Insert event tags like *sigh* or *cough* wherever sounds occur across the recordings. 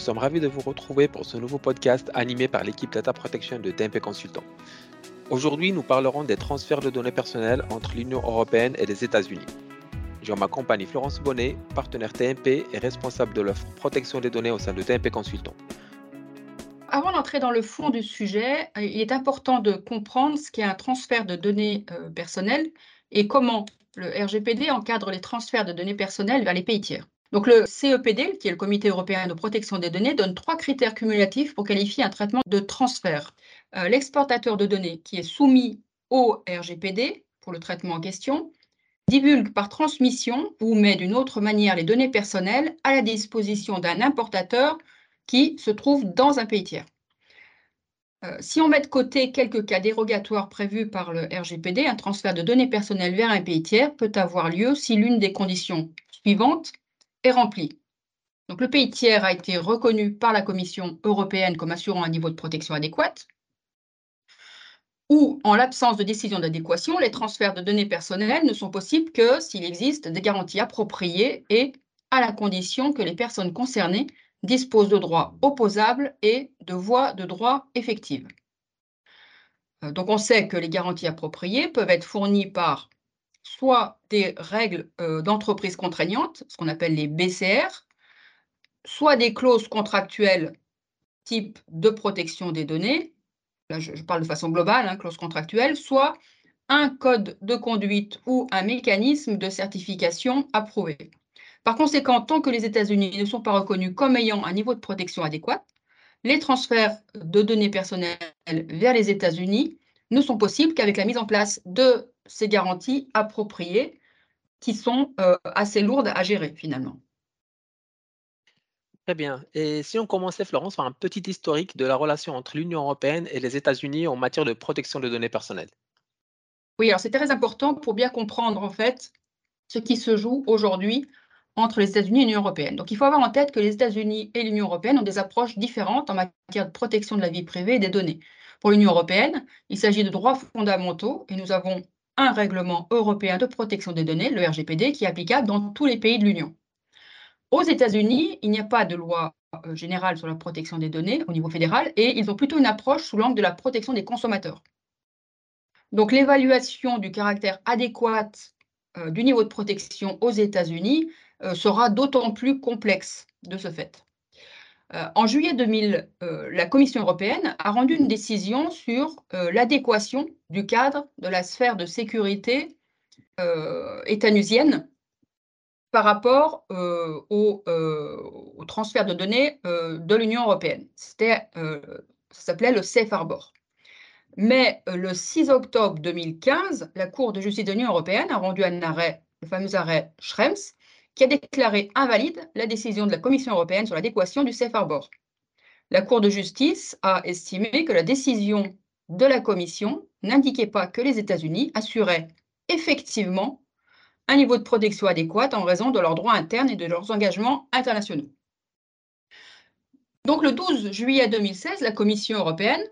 sommes ravis de vous retrouver pour ce nouveau podcast animé par l'équipe Data Protection de TMP Consultant. Aujourd'hui, nous parlerons des transferts de données personnelles entre l'Union européenne et les États-Unis. Je m'accompagne Florence Bonnet, partenaire TMP et responsable de l'offre protection des données au sein de TMP Consultant. Avant d'entrer dans le fond du sujet, il est important de comprendre ce qu'est un transfert de données euh, personnelles et comment le RGPD encadre les transferts de données personnelles vers les pays tiers. Donc le CEPD, qui est le Comité européen de protection des données, donne trois critères cumulatifs pour qualifier un traitement de transfert. Euh, l'exportateur de données qui est soumis au RGPD pour le traitement en question divulgue par transmission ou met d'une autre manière les données personnelles à la disposition d'un importateur qui se trouve dans un pays tiers. Euh, si on met de côté quelques cas dérogatoires prévus par le RGPD, un transfert de données personnelles vers un pays tiers peut avoir lieu si l'une des conditions suivantes est remplie. Donc, le pays tiers a été reconnu par la Commission européenne comme assurant un niveau de protection adéquat, ou en l'absence de décision d'adéquation, les transferts de données personnelles ne sont possibles que s'il existe des garanties appropriées et à la condition que les personnes concernées disposent de droits opposables et de voies de droit effectives. Euh, donc on sait que les garanties appropriées peuvent être fournies par soit des règles euh, d'entreprise contraignantes, ce qu'on appelle les BCR, soit des clauses contractuelles type de protection des données, là je, parle de façon globale, hein, clause contractuelle, soit un code de conduite ou un mécanisme de certification approuvé. Par conséquent, tant que les États-Unis ne sont pas reconnus comme ayant un niveau de protection adéquat, les transferts de données personnelles vers les États-Unis ne sont possibles qu'avec la mise en place de ces garanties appropriées qui sont euh, assez lourdes à gérer finalement. Très bien. Et si on commençait, Florence, par un petit historique de la relation entre l'Union européenne et les États-Unis en matière de protection de données personnelles? Oui, alors c'est très important pour bien comprendre en fait ce qui se joue aujourd'hui entre les États-Unis et l'Union européenne. Donc il faut avoir en tête que les États-Unis et l'Union européenne ont des approches différentes en matière de protection de la vie privée et des données. Pour l'Union européenne, il s'agit de droits fondamentaux et nous avons un règlement européen de protection des données, le RGPD, qui est applicable dans tous les pays de l'Union. Aux États-Unis, il n'y a pas de loi euh, générale sur la protection des données au niveau fédéral et ils ont plutôt une approche sous l'angle de la protection des consommateurs. Donc l'évaluation du caractère adéquat euh, du niveau de protection aux États-Unis euh, sera d'autant plus complexe de ce fait. En juillet 2000, euh, la Commission européenne a rendu une décision sur l'adéquation du cadre de la sphère de sécurité étanusienne par rapport au, transfert de données de l'Union européenne. C'était, ça s'appelait le Safe Harbor. Mais le 6 octobre 2015, la Cour de justice de l'Union européenne a rendu un arrêt, le fameux arrêt Schrems, qui a déclaré invalide la décision de la Commission européenne sur l'adéquation du safe harbor. La Cour de justice a estimé que la décision de la Commission n'indiquait pas que les États-Unis assuraient effectivement un niveau de protection adéquat en raison de leurs droits internes et de leurs engagements internationaux. Donc le 12 juillet 2016, la Commission européenne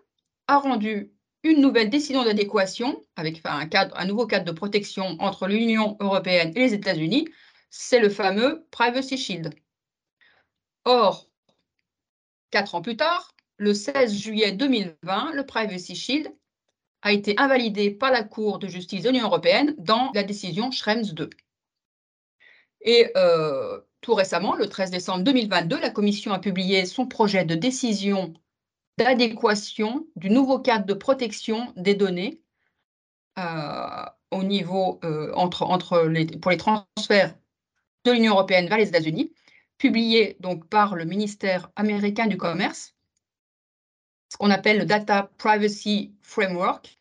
a rendu une nouvelle décision d'adéquation avec un, nouveau cadre de protection entre l'Union européenne et les États-Unis c'est le fameux Privacy Shield. Or, quatre ans plus tard, le 16 juillet 2020, le Privacy Shield a été invalidé par la Cour de justice de l'Union européenne dans la décision Schrems 2. Et euh, tout récemment, le 13 décembre 2022, la Commission a publié son projet de décision d'adéquation du nouveau cadre de protection des données euh, au niveau euh, pour les transferts de l'Union européenne vers les États-Unis, publié donc par le ministère américain du Commerce, ce qu'on appelle le Data Privacy Framework,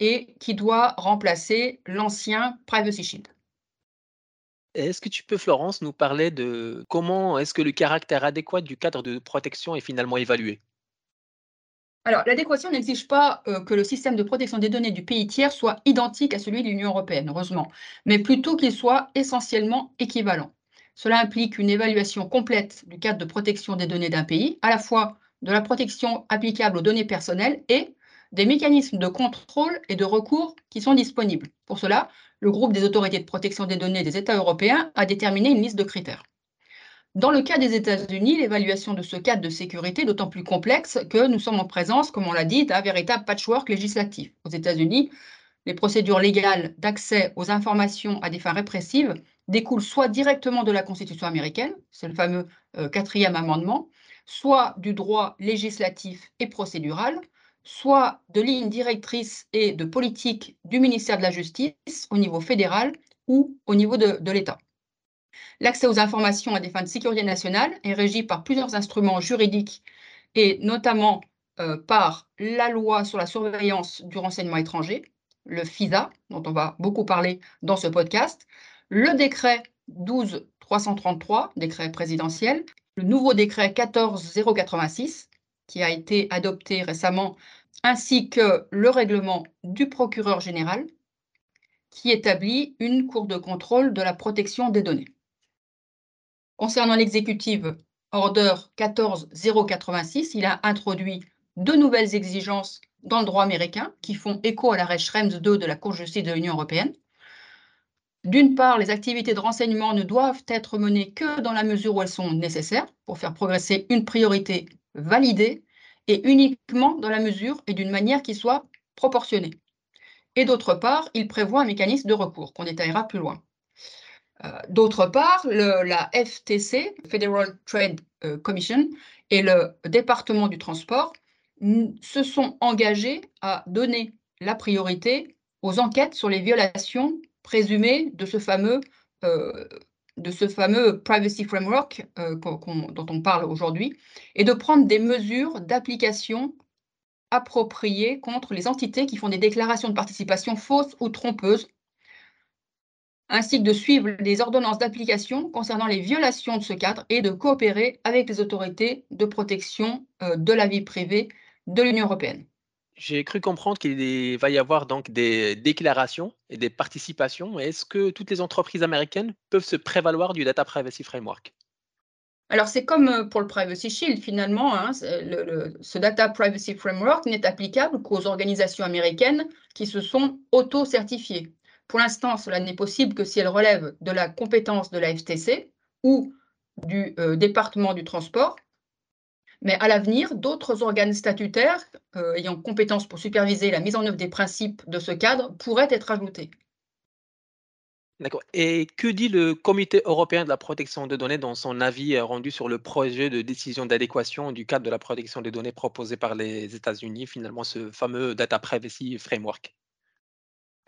et qui doit remplacer l'ancien Privacy Shield. Est-ce que tu peux, Florence, nous parler de comment est-ce que le caractère adéquat du cadre de protection est finalement évalué? Alors, l'adéquation n'exige pas euh, que le système de protection des données du pays tiers soit identique à celui de l'Union européenne, heureusement, mais plutôt qu'il soit essentiellement équivalent. Cela implique une évaluation complète du cadre de protection des données d'un pays, à la fois de la protection applicable aux données personnelles et des mécanismes de contrôle et de recours qui sont disponibles. Pour cela, le groupe des autorités de protection des données des États européens a déterminé une liste de critères. Dans le cas des États-Unis, l'évaluation de ce cadre de sécurité est d'autant plus complexe que nous sommes en présence, comme on l'a dit, d'un véritable patchwork législatif. Aux États-Unis, les procédures légales d'accès aux informations à des fins répressives découlent soit directement de la Constitution américaine, c'est le fameux euh, quatrième amendement, soit du droit législatif et procédural, soit de lignes directrices et de politique du ministère de la Justice au niveau fédéral ou au niveau de l'État. L'accès aux informations à des fins de sécurité nationale est régi par plusieurs instruments juridiques et notamment euh, par la loi sur la surveillance du renseignement étranger, le FISA, dont on va beaucoup parler dans ce podcast, le décret 12333, décret présidentiel, le nouveau décret 14086, qui a été adopté récemment, ainsi que le règlement du procureur général, qui établit une cour de contrôle de la protection des données. Concernant l'exécutive Order 14086, il a introduit deux nouvelles exigences dans le droit américain qui font écho à l'arrêt Schrems 2 de la Cour de justice de l'Union européenne. D'une part, les activités de renseignement ne doivent être menées que dans la mesure où elles sont nécessaires pour faire progresser une priorité validée et uniquement dans la mesure et d'une manière qui soit proportionnée. Et d'autre part, il prévoit un mécanisme de recours qu'on détaillera plus loin. Euh, d'autre part, la FTC, Federal Trade euh, Commission, et le département du transport se sont engagés à donner la priorité aux enquêtes sur les violations présumées de ce fameux, euh, de ce fameux Privacy Framework dont on parle aujourd'hui, et de prendre des mesures d'application appropriées contre les entités qui font des déclarations de participation fausses ou trompeuses ainsi que de suivre les ordonnances d'application concernant les violations de ce cadre et de coopérer avec les autorités de protection euh, de la vie privée de l'Union européenne. J'ai cru comprendre qu'il va y avoir donc des déclarations et des participations. Est-ce que toutes les entreprises américaines peuvent se prévaloir du Data Privacy Framework? Alors, c'est comme euh, pour le Privacy Shield, finalement, hein, ce Data Privacy Framework n'est applicable qu'aux organisations américaines qui se sont auto-certifiées. Pour l'instant, cela n'est possible que si elle relève de la compétence de la FTC ou du euh, département du transport. Mais à l'avenir, d'autres organes statutaires euh, ayant compétence pour superviser la mise en œuvre des principes de ce cadre pourraient être ajoutés. D'accord. Et que dit le Comité européen de la protection des données dans son avis euh, rendu sur le projet de décision d'adéquation du cadre de la protection des données proposé par les États-Unis, finalement ce fameux Data Privacy Framework?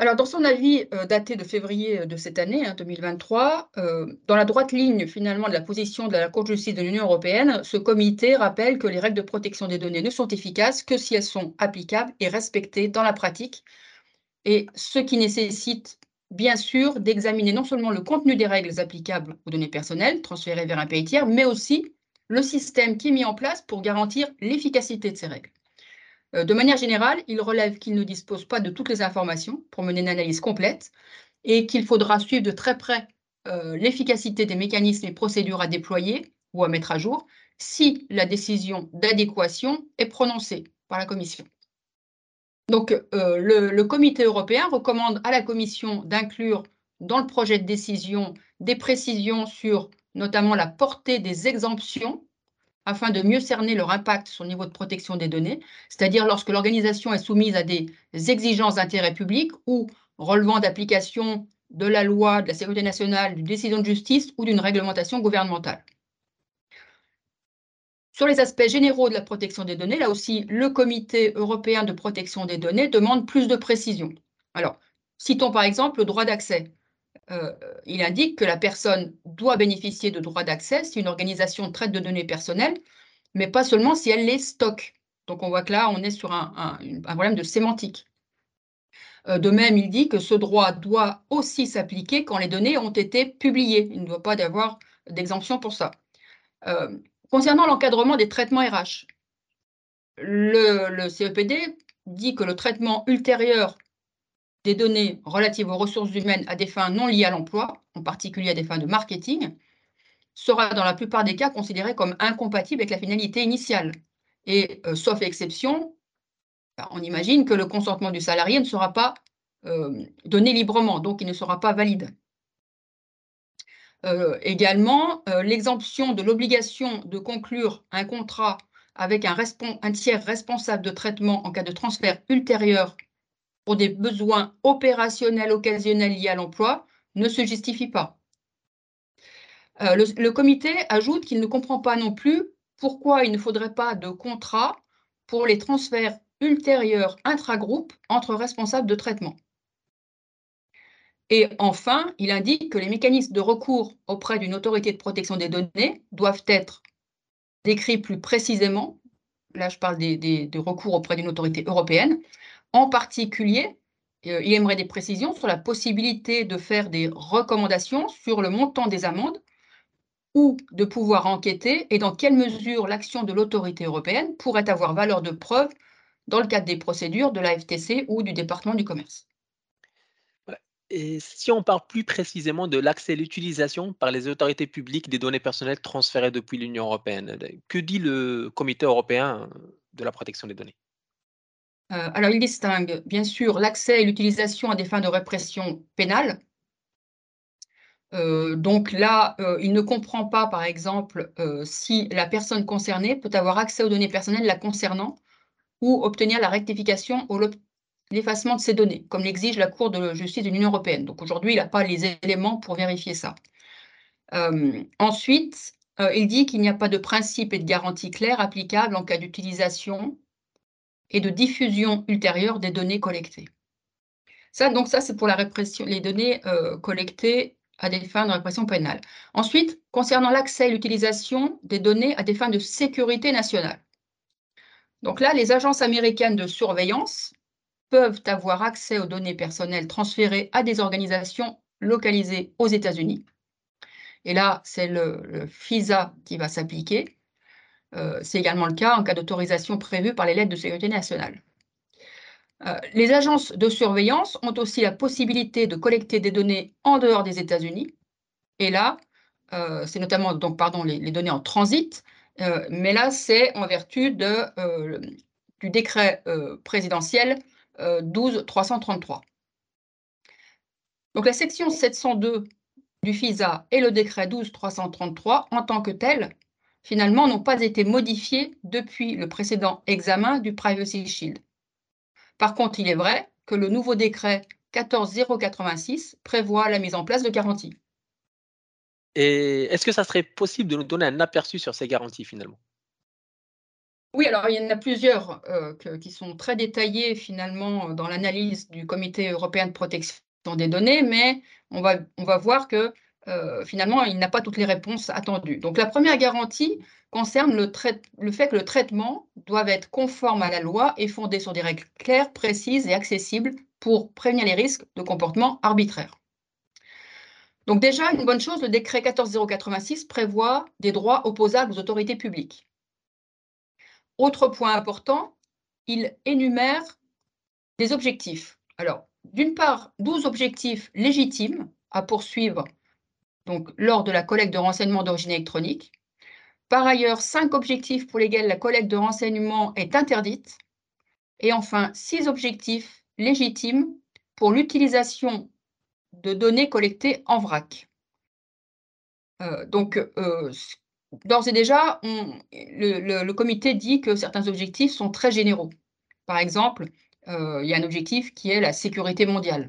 Alors, dans son avis euh, daté de février euh, de cette année, 2023, hein, euh, dans la droite ligne finalement de la position de la Cour de justice de l'Union européenne, ce comité rappelle que les règles de protection des données ne sont efficaces que si elles sont applicables et respectées dans la pratique, et ce qui nécessite bien sûr d'examiner non seulement le contenu des règles applicables aux données personnelles transférées vers un pays tiers, mais aussi le système qui est mis en place pour garantir l'efficacité de ces règles. Euh, de manière générale, il relève qu'il ne dispose pas de toutes les informations pour mener une analyse complète et qu'il faudra suivre de très près euh, l'efficacité des mécanismes et procédures à déployer ou à mettre à jour si la décision d'adéquation est prononcée par la Commission. Donc, euh, le, le, Comité européen recommande à la Commission d'inclure dans le projet de décision des précisions sur notamment la portée des exemptions afin de mieux cerner leur impact sur le niveau de protection des données, c'est-à-dire lorsque l'organisation est soumise à des exigences d'intérêt public ou relevant d'application de la loi, de la sécurité nationale, d'une décision de justice ou d'une réglementation gouvernementale. Sur les aspects généraux de la protection des données, là aussi, le Comité européen de protection des données demande plus de précision. Alors, citons par exemple le droit d'accès. Euh, il indique que la personne doit bénéficier de droits d'accès si une organisation traite de données personnelles, mais pas seulement si elle les stocke. Donc on voit que là, on est sur un, problème de sémantique. Euh, de même, il dit que ce droit doit aussi s'appliquer quand les données ont été publiées. Il ne doit pas y avoir d'exemption pour ça. Euh, concernant l'encadrement des traitements RH, le, CEPD dit que le traitement ultérieur des données relatives aux ressources humaines à des fins non liées à l'emploi, en particulier à des fins de marketing, sera dans la plupart des cas considéré comme incompatible avec la finalité initiale. Et euh, sauf exception, bah, on imagine que le consentement du salarié ne sera pas euh, donné librement, donc il ne sera pas valide. Euh, également, l'exemption de l'obligation de conclure un contrat avec un, tiers responsable de traitement en cas de transfert ultérieur pour des besoins opérationnels occasionnels liés à l'emploi ne se justifie pas. Euh, le, comité ajoute qu'il ne comprend pas non plus pourquoi il ne faudrait pas de contrat pour les transferts ultérieurs intragroupes entre responsables de traitement. Et enfin, il indique que les mécanismes de recours auprès d'une autorité de protection des données doivent être décrits plus précisément. Là, je parle des, recours auprès d'une autorité européenne. En particulier, euh, il aimerait des précisions sur la possibilité de faire des recommandations sur le montant des amendes ou de pouvoir enquêter et dans quelle mesure l'action de l'autorité européenne pourrait avoir valeur de preuve dans le cadre des procédures de la FTC ou du département du commerce. Et si on parle plus précisément de l'accès et l'utilisation par les autorités publiques des données personnelles transférées depuis l'Union européenne, que dit le Comité européen de la protection des données? Euh, Alors, il distingue bien sûr l'accès et l'utilisation à des fins de répression pénale. Euh, donc là, euh, il ne comprend pas, par exemple, si la personne concernée peut avoir accès aux données personnelles la concernant ou obtenir la rectification ou l'effacement de ces données, comme l'exige la Cour de justice de l'Union européenne. Donc aujourd'hui, il n'a pas les éléments pour vérifier ça. Ensuite, il dit qu'il n'y a pas de principe et de garantie claire applicable en cas d'utilisation et de diffusion ultérieure des données collectées. Ça, donc ça, c'est pour la répression, les données euh, collectées à des fins de répression pénale. Ensuite, concernant l'accès et l'utilisation des données à des fins de sécurité nationale. Donc là, les agences américaines de surveillance peuvent avoir accès aux données personnelles transférées à des organisations localisées aux États-Unis. Et là, c'est le, FISA qui va s'appliquer. Euh, c'est également le cas en cas d'autorisation prévue par les lettres de sécurité nationale. Euh, les agences de surveillance ont aussi la possibilité de collecter des données en dehors des États-Unis. Et là, euh, c'est notamment les, données en transit, mais là, c'est en vertu du décret présidentiel 12 333. Donc la section 702 du FISA et le décret 12 333 en tant que tel, finalement, n'ont pas été modifiés depuis le précédent examen du Privacy Shield. Par contre, il est vrai que le nouveau décret 14086 prévoit la mise en place de garanties. Et est-ce que ça serait possible de nous donner un aperçu sur ces garanties finalement? Oui, alors il y en a plusieurs euh, qui sont très détaillées finalement dans l'analyse du Comité européen de protection des données, mais on va, on va voir que euh, finalement, il n'a pas toutes les réponses attendues. Donc la première garantie concerne le, le, fait que le traitement doit être conforme à la loi et fondé sur des règles claires, précises et accessibles pour prévenir les risques de comportement arbitraire. Donc déjà, une bonne chose, le décret 14086 prévoit des droits opposables aux autorités publiques. Autre point important, il énumère des objectifs. Alors, d'une part, 12 objectifs légitimes à poursuivre donc, lors de la collecte de renseignements d'origine électronique. Par ailleurs, cinq objectifs pour lesquels la collecte de renseignements est interdite. Et enfin, six objectifs légitimes pour l'utilisation de données collectées en vrac. Euh, donc, euh, d'ores et déjà, le, comité dit que certains objectifs sont très généraux. Par exemple, euh, il y a un objectif qui est la sécurité mondiale.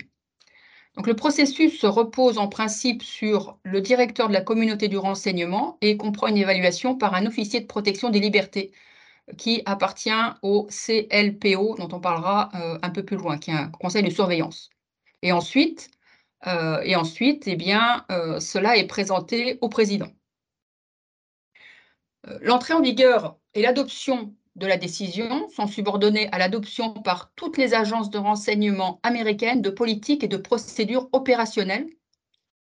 Le processus se repose en principe sur le directeur de la communauté du renseignement et comprend une évaluation par un officier de protection des libertés qui appartient au CLPO, dont on parlera euh, un peu plus loin, qui est un conseil de surveillance. Et ensuite, euh, eh cela est présenté au président. Euh, l'entrée en vigueur et l'adoption de la décision sont subordonnées à l'adoption par toutes les agences de renseignement américaines de politiques et de procédures opérationnelles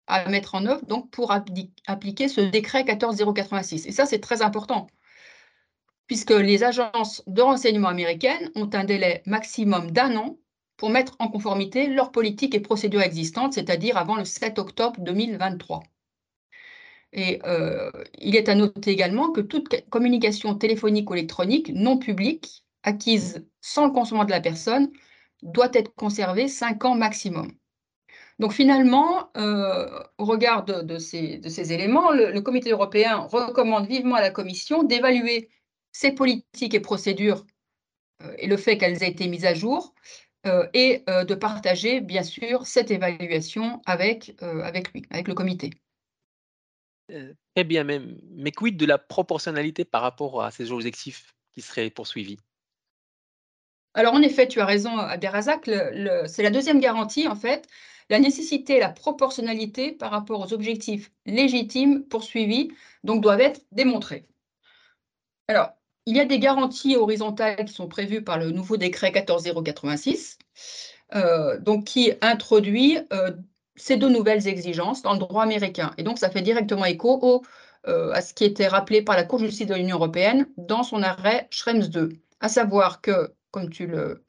à mettre en œuvre donc pour appliquer ce décret 14086. Et ça, c'est très important, puisque les agences de renseignement américaines ont un délai maximum d'un an pour mettre en conformité leurs politiques et procédures existantes, c'est-à-dire avant le 7 octobre 2023. Et euh, il est à noter également que toute communication téléphonique ou électronique non publique, acquise sans le consentement de la personne, doit être conservée cinq ans maximum. Donc finalement, au regard de, ces, éléments, le, comité européen recommande vivement à la Commission d'évaluer ces politiques et procédures et le fait qu'elles aient été mises à jour et de partager bien sûr cette évaluation avec lui, avec le comité. Très bien même. Mais quid de la proportionnalité par rapport à ces objectifs qui seraient poursuivis? Alors en effet, tu as raison, Abderrazak, c'est la deuxième garantie en fait. La nécessité et la proportionnalité par rapport aux objectifs légitimes poursuivis donc doivent être démontrés. Alors, il y a des garanties horizontales qui sont prévues par le nouveau décret 14086, euh, donc qui introduit euh, ces deux nouvelles exigences dans le droit américain. Et donc, ça fait directement écho euh, à ce qui était rappelé par la Cour de justice de l'Union européenne dans son arrêt Schrems 2, à savoir que, comme tu le,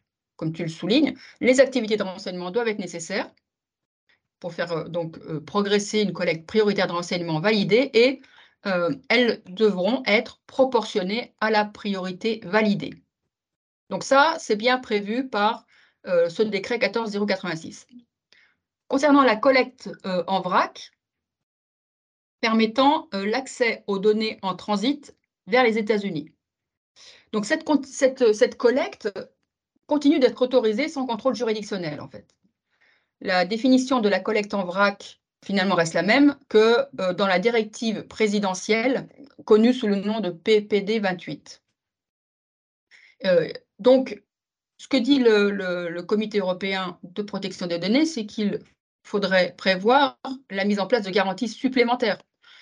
soulignes, les activités de renseignement doivent être nécessaires pour faire euh, donc euh, progresser une collecte prioritaire de renseignements validée et elles devront être proportionnées à la priorité validée. Donc ça, c'est bien prévu par ce décret 14086 concernant la collecte euh, en vrac, permettant euh, l'accès aux données en transit vers les États-Unis. Donc cette, cette, collecte continue d'être autorisée sans contrôle juridictionnel, en fait. La définition de la collecte en vrac finalement reste la même que euh, dans la directive présidentielle connue sous le nom de PPD 28. donc, ce que dit le, le, Comité européen de protection des données, c'est qu'il faudrait prévoir la mise en place de garanties supplémentaires,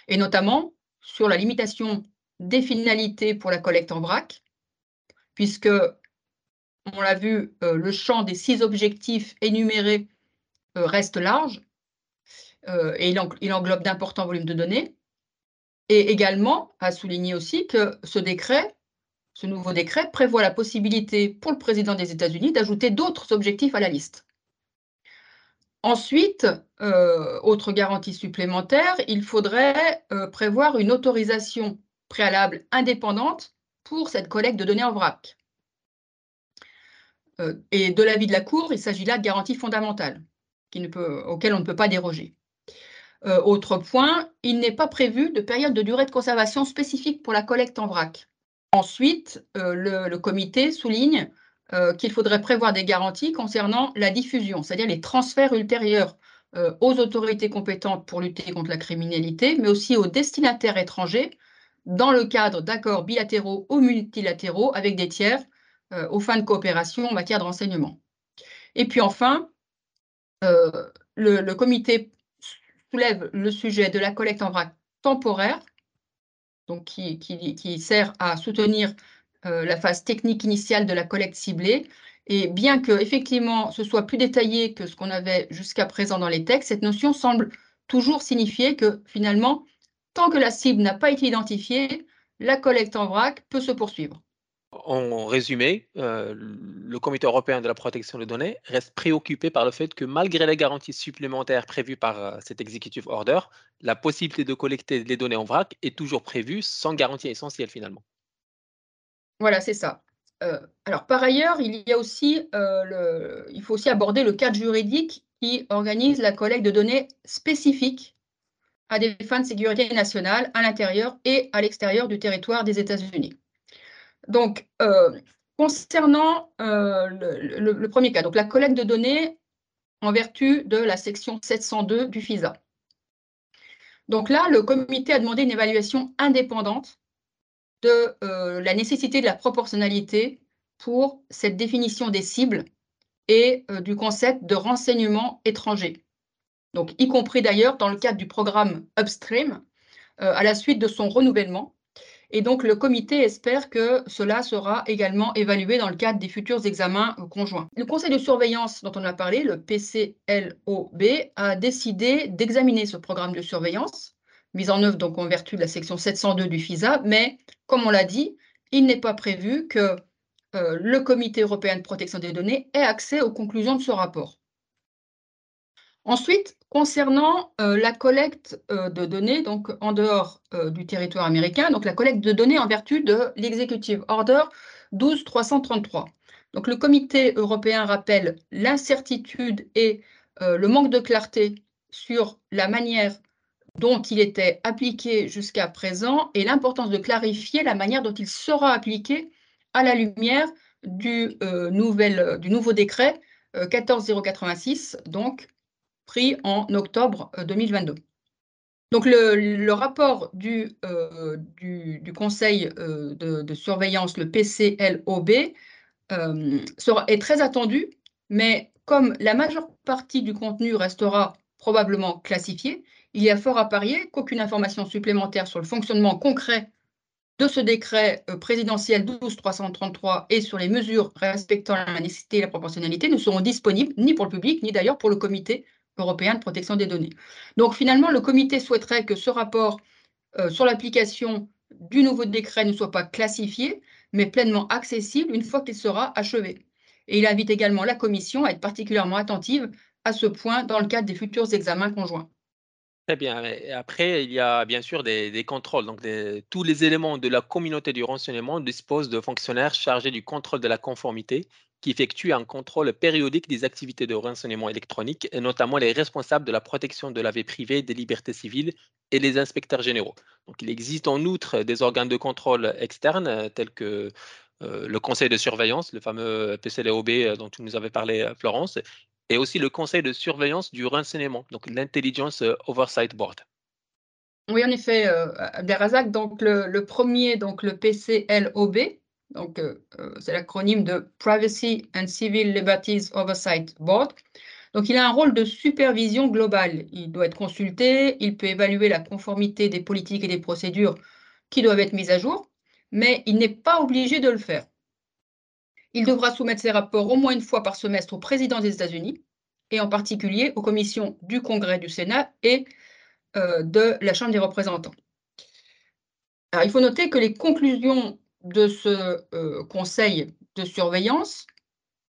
et notamment sur la limitation des finalités pour la collecte en vrac, puisque, on l'a vu, euh, le champ des six objectifs énumérés euh, reste large euh, et il, englobe d'importants volumes de données. Et également, à souligner aussi que ce décret, ce nouveau décret, prévoit la possibilité pour le président des États-Unis d'ajouter d'autres objectifs à la liste. Ensuite, euh, autre garantie supplémentaire, il faudrait euh, prévoir une autorisation préalable indépendante pour cette collecte de données en vrac. Euh, et de l'avis de la Cour, il s'agit là de garanties fondamentales auxquelles on ne peut pas déroger. autre point, il n'est pas prévu de période de durée de conservation spécifique pour la collecte en vrac. Ensuite, le comité souligne qu'il faudrait prévoir des garanties concernant la diffusion, c'est-à-dire les transferts ultérieurs euh, aux autorités compétentes pour lutter contre la criminalité, mais aussi aux destinataires étrangers dans le cadre d'accords bilatéraux ou multilatéraux avec des tiers euh, aux fins de coopération en matière de renseignement. Et puis enfin, le, comité soulève le sujet de la collecte en vrac temporaire, qui sert à soutenir euh, la phase technique initiale de la collecte ciblée. Et bien que effectivement ce soit plus détaillé que ce qu'on avait jusqu'à présent dans les textes, cette notion semble toujours signifier que finalement, tant que la cible n'a pas été identifiée, la collecte en vrac peut se poursuivre. En résumé, euh, le Comité européen de la protection des données reste préoccupé par le fait que malgré les garanties supplémentaires prévues par euh, cet executive order, la possibilité de collecter les données en vrac est toujours prévue sans garantie essentielle finalement. Voilà, c'est ça. Euh, alors, par ailleurs, il y a aussi, euh, il faut aussi aborder le cadre juridique qui organise la collecte de données spécifiques à des fins de sécurité nationale à l'intérieur et à l'extérieur du territoire des États-Unis. Donc, euh, concernant le, premier cas, donc la collecte de données en vertu de la section 702 du FISA. Donc là, le comité a demandé une évaluation indépendante de euh, la nécessité de la proportionnalité pour cette définition des cibles et euh, du concept de renseignement étranger. Donc, y compris d'ailleurs dans le cadre du programme Upstream, euh, à la suite de son renouvellement. Et donc, le comité espère que cela sera également évalué dans le cadre des futurs examens conjoints. Le conseil de surveillance dont on a parlé, le PCLOB, a décidé d'examiner ce programme de surveillance mise en œuvre donc en vertu de la section 702 du FISA, mais comme on l'a dit, il n'est pas prévu que euh, le Comité européen de protection des données ait accès aux conclusions de ce rapport. Ensuite, concernant euh, la collecte euh, de données donc en dehors du territoire américain, donc la collecte de données en vertu de l'Executive Order 12333. Donc le Comité européen rappelle l'incertitude et le manque de clarté sur la manière dont il était appliqué jusqu'à présent et l'importance de clarifier la manière dont il sera appliqué à la lumière du, nouvel, du nouveau décret 14086, donc pris en octobre 2022. Donc le, rapport du, euh, Conseil euh, de, surveillance, le PCLOB, euh, est très attendu, mais comme la majeure partie du contenu restera probablement classifié, il y a fort à parier qu'aucune information supplémentaire sur le fonctionnement concret de ce décret présidentiel 12333 et sur les mesures respectant la nécessité et la proportionnalité ne seront disponibles ni pour le public, ni d'ailleurs pour le comité européen de protection des données. Donc finalement, le comité souhaiterait que ce rapport euh, sur l'application du nouveau décret ne soit pas classifié, mais pleinement accessible une fois qu'il sera achevé. Et il invite également la Commission à être particulièrement attentive à ce point dans le cadre des futurs examens conjoints. Très bien. après, il y a bien sûr des, contrôles. Donc, tous les éléments de la communauté du renseignement disposent de fonctionnaires chargés du contrôle de la conformité qui effectue un contrôle périodique des activités de renseignement électronique, et notamment les responsables de la protection de la vie privée, des libertés civiles et les inspecteurs généraux. Donc, il existe en outre des organes de contrôle externes euh, tels que euh, le conseil de surveillance, le fameux PCLOB euh, dont tu nous avais parlé, Florence, et aussi le conseil de surveillance du renseignement, donc l'Intelligence Oversight Board. Oui, en effet, Abdelrazak, donc le, le, premier, donc le PCLOB, donc, euh, euh, c'est l'acronyme de Privacy and Civil Liberties Oversight Board. Donc, il a un rôle de supervision globale. Il doit être consulté, il peut évaluer la conformité des politiques et des procédures qui doivent être mises à jour, mais il n'est pas obligé de le faire. Il devra soumettre ses rapports au moins une fois par semestre au président des États-Unis et en particulier aux commissions du Congrès, du Sénat et euh, de la Chambre des représentants. Il faut noter que les conclusions de ce euh, conseil de surveillance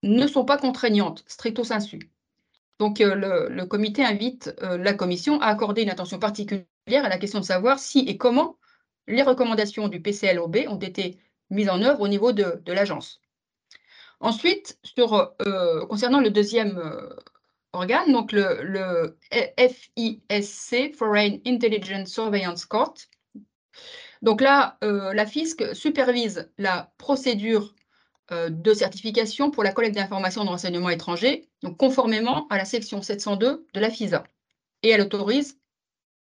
ne sont pas contraignantes, stricto sensu. Donc, euh, le, comité invite la commission à accorder une attention particulière à la question de savoir si et comment les recommandations du PCLOB ont été mises en œuvre au niveau de, l'agence. Ensuite, sur, concernant le deuxième organe, donc le, FISC, Foreign Intelligence Surveillance Court, donc là, euh, la FISC supervise la procédure euh, de certification pour la collecte d'informations de renseignements étrangers, conformément à la section 702 de la FISA. Et elle autorise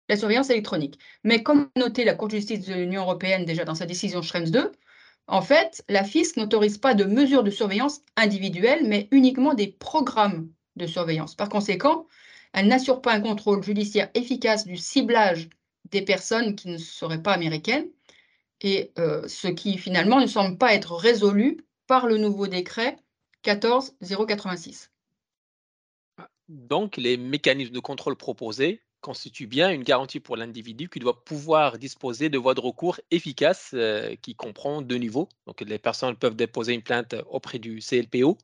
la surveillance électronique. Mais comme noté la Cour de justice de l'Union européenne déjà dans sa décision Schrems 2, en fait, la FISC n'autorise pas de mesures de surveillance individuelles, mais uniquement des programmes de surveillance. Par conséquent, elle n'assure pas un contrôle judiciaire efficace du ciblage des personnes qui ne seraient pas américaines, et euh, ce qui finalement ne semble pas être résolu par le nouveau décret 14086. Donc, les mécanismes de contrôle proposés constituent bien une garantie pour l'individu qui doit pouvoir disposer de voies de recours efficaces euh, qui comprend deux niveaux. Donc, les personnes peuvent déposer une plainte auprès du CLPO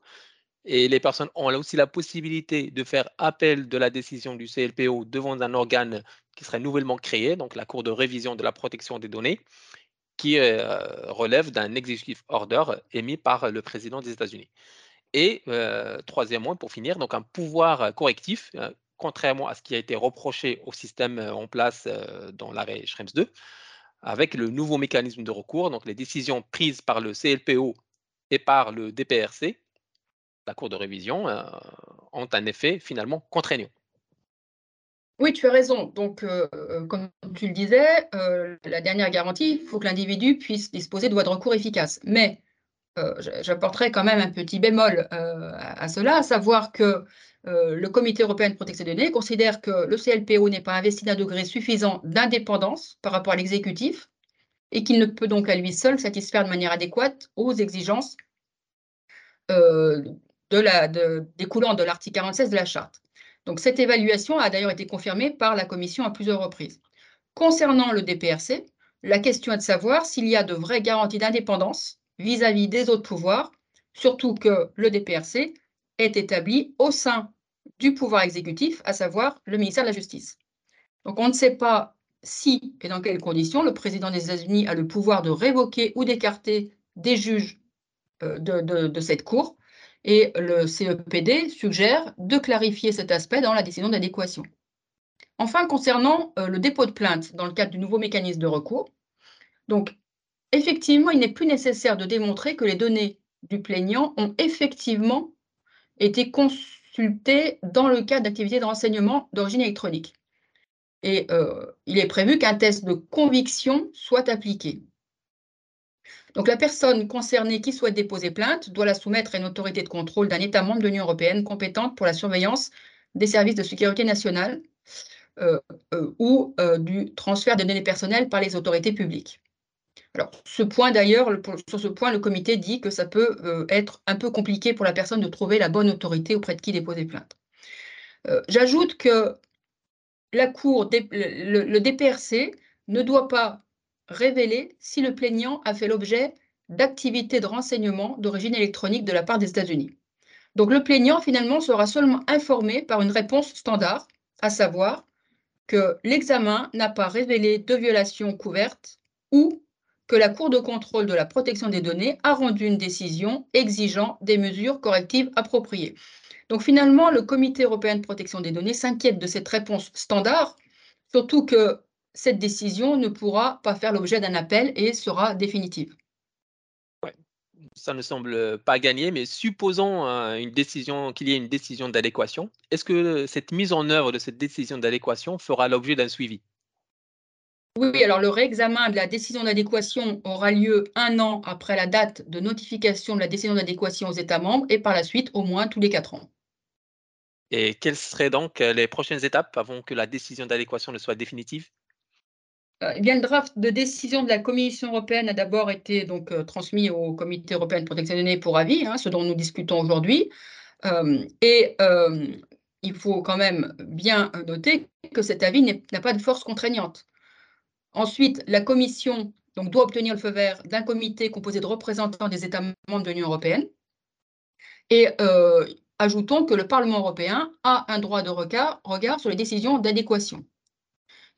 et les personnes ont aussi la possibilité de faire appel de la décision du CLPO devant un organe qui serait nouvellement créé, donc la Cour de révision de la protection des données, qui euh, relève d'un executive order émis par le président des États-Unis. Et euh, troisièmement, pour finir, donc un pouvoir correctif, contrairement à ce qui a été reproché au système en place dans l'arrêt Schrems 2, avec le nouveau mécanisme de recours, donc les décisions prises par le CLPO et par le DPRC la Cour de révision ont un effet finalement contraignant. Oui, tu as raison. Donc, comme tu le disais, la dernière garantie, il faut que l'individu puisse disposer de voies de recours efficaces. Mais j'apporterai quand même un petit bémol à, cela, à savoir que le Comité européen de protection des données considère que le CLPO n'est pas investi d'un degré suffisant d'indépendance par rapport à l'exécutif et qu'il ne peut donc à lui seul satisfaire de manière adéquate aux exigences découlant de l'article 46 de la charte. Donc cette évaluation a d'ailleurs été confirmée par la Commission à plusieurs reprises. Concernant le DPRC, la question est de savoir s'il y a de vraies garanties d'indépendance vis-à-vis des autres pouvoirs, surtout que le DPRC est établi au sein du pouvoir exécutif, à savoir le ministère de la Justice. Donc on ne sait pas si et dans quelles conditions le président des États-Unis a le pouvoir de révoquer ou d'écarter des juges euh, de, cette Cour, Et le CEPD suggère de clarifier cet aspect dans la décision d'adéquation. Enfin, concernant euh, le dépôt de plainte dans le cadre du nouveau mécanisme de recours, donc effectivement, il n'est plus nécessaire de démontrer que les données du plaignant ont effectivement été consultées dans le cadre d'activités de renseignement d'origine électronique. Et euh, il est prévu qu'un test de conviction soit appliqué. Donc la personne concernée qui souhaite déposer plainte doit la soumettre à une autorité de contrôle d'un État membre de l'Union européenne compétente pour la surveillance des services de sécurité nationale euh, euh, ou du transfert des données personnelles par les autorités publiques. Alors, ce point d'ailleurs, sur ce point, le comité dit que ça peut être un peu compliqué pour la personne de trouver la bonne autorité auprès de qui déposer plainte. J'ajoute que la Cour, le, DPRC ne doit pas révéler si le plaignant a fait l'objet d'activités de renseignement d'origine électronique de la part des États-Unis. Donc le plaignant finalement sera seulement informé par une réponse standard, à savoir que l'examen n'a pas révélé de violation couverte ou que la Cour de contrôle de la protection des données a rendu une décision exigeant des mesures correctives appropriées. Donc finalement, le Comité européen de protection des données s'inquiète de cette réponse standard, surtout que cette décision ne pourra pas faire l'objet d'un appel et sera définitive. ça ne semble pas gagné, mais supposons euh, qu'il y ait une décision d'adéquation. Est-ce que cette mise en œuvre de cette décision d'adéquation fera l'objet d'un suivi? Oui, alors le réexamen de la décision d'adéquation aura lieu un an après la date de notification de la décision d'adéquation aux États membres et par la suite au moins tous les quatre ans. Et quelles seraient donc euh, les prochaines étapes avant que la décision d'adéquation ne soit définitive? Euh, eh bien, le draft de décision de la Commission européenne a d'abord été donc euh, transmis au Comité européen de protection des données pour avis, hein, ce dont nous discutons aujourd'hui. et il faut quand même bien noter que cet avis n'a pas de force contraignante. Ensuite, la Commission doit obtenir le feu vert d'un comité composé de représentants des États membres de l'Union européenne. Et ajoutons que le Parlement européen a un droit de regard, sur les décisions d'adéquation.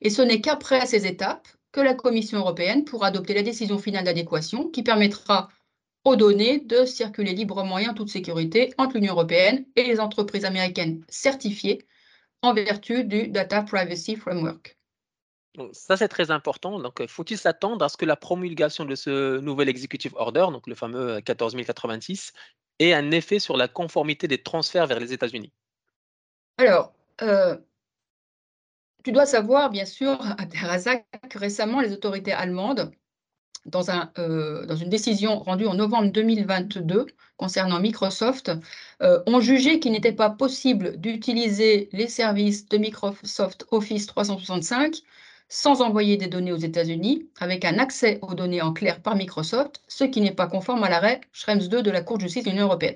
Et ce n'est qu'après ces étapes que la Commission européenne pourra adopter la décision finale d'adéquation qui permettra aux données de circuler librement et en toute sécurité entre l'Union européenne et les entreprises américaines certifiées en vertu du Data Privacy Framework. Ça, c'est très important. Donc, faut-il s'attendre à ce que la promulgation de ce nouvel executive order, donc le fameux 14086, et un effet sur la conformité des transferts vers les États-Unis? Alors, euh, tu dois savoir, bien sûr, *laughs* Abderrazak, que récemment, les autorités allemandes, dans, un, euh, dans, une décision rendue en novembre 2022 concernant Microsoft, euh, ont jugé qu'il n'était pas possible d'utiliser les services de Microsoft Office 365 sans envoyer des données aux États-Unis, avec un accès aux données en clair par Microsoft, ce qui n'est pas conforme à l'arrêt Schrems 2 de la Cour de justice de l'Union européenne.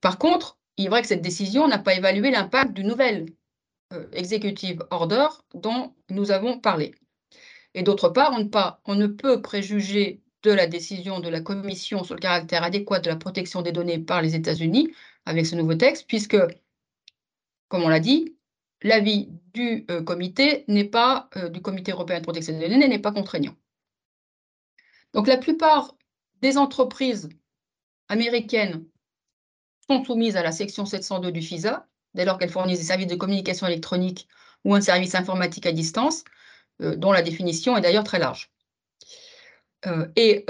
Par contre, il est vrai que cette décision n'a pas évalué l'impact du nouvel euh, executive order dont nous avons parlé. Et d'autre part, on ne, pas, on ne peut préjuger de la décision de la Commission sur le caractère adéquat de la protection des données par les États-Unis avec ce nouveau texte, puisque, comme on l'a dit, l'avis du euh, comité n'est pas, euh, du comité européen de protection des données n'est pas contraignant. Donc la plupart des entreprises américaines sont soumises à la section 702 du FISA, dès lors qu'elles fournissent des services de communication électronique ou un service informatique à distance, euh, dont la définition est d'ailleurs très large. et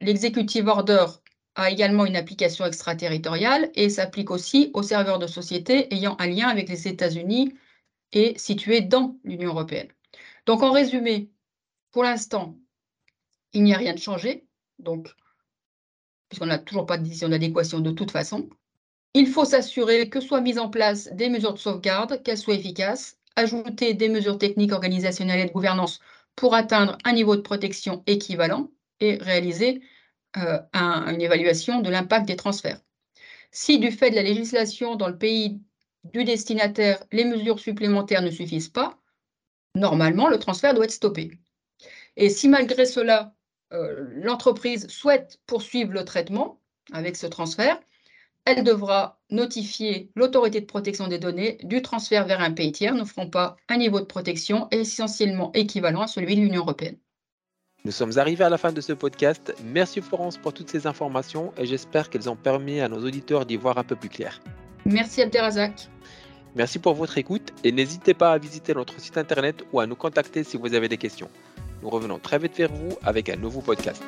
l'executive order a également une application extraterritoriale et s'applique aussi aux serveurs de sociétés ayant un lien avec les États-Unis et situés dans l'Union européenne. Donc en résumé, pour l'instant, il n'y a rien de changé, donc puisqu'on n'a toujours pas de décision d'adéquation de toute façon. Il faut s'assurer que soient mises en place des mesures de sauvegarde, qu'elles soient efficaces, ajouter des mesures techniques, organisationnelles et de gouvernance pour atteindre un niveau de protection équivalent et réaliser euh, une évaluation de l'impact des transferts. Si du fait de la législation dans le pays du destinataire, les mesures supplémentaires ne suffisent pas, normalement, le transfert doit être stoppé. Et si malgré cela, euh, l'entreprise souhaite poursuivre le traitement avec ce transfert, elle devra notifier l'autorité de protection des données du transfert vers un pays tiers, n'offrant pas un niveau de protection essentiellement équivalent à celui de l'Union européenne. Nous sommes arrivés à la fin de ce podcast. Merci Florence pour toutes ces informations et j'espère qu'elles ont permis à nos auditeurs d'y voir un peu plus clair. Merci Abderrazak. Merci pour votre écoute et n'hésitez pas à visiter notre site internet ou à nous contacter si vous avez des questions. Nous revenons très vite vers vous avec un nouveau podcast.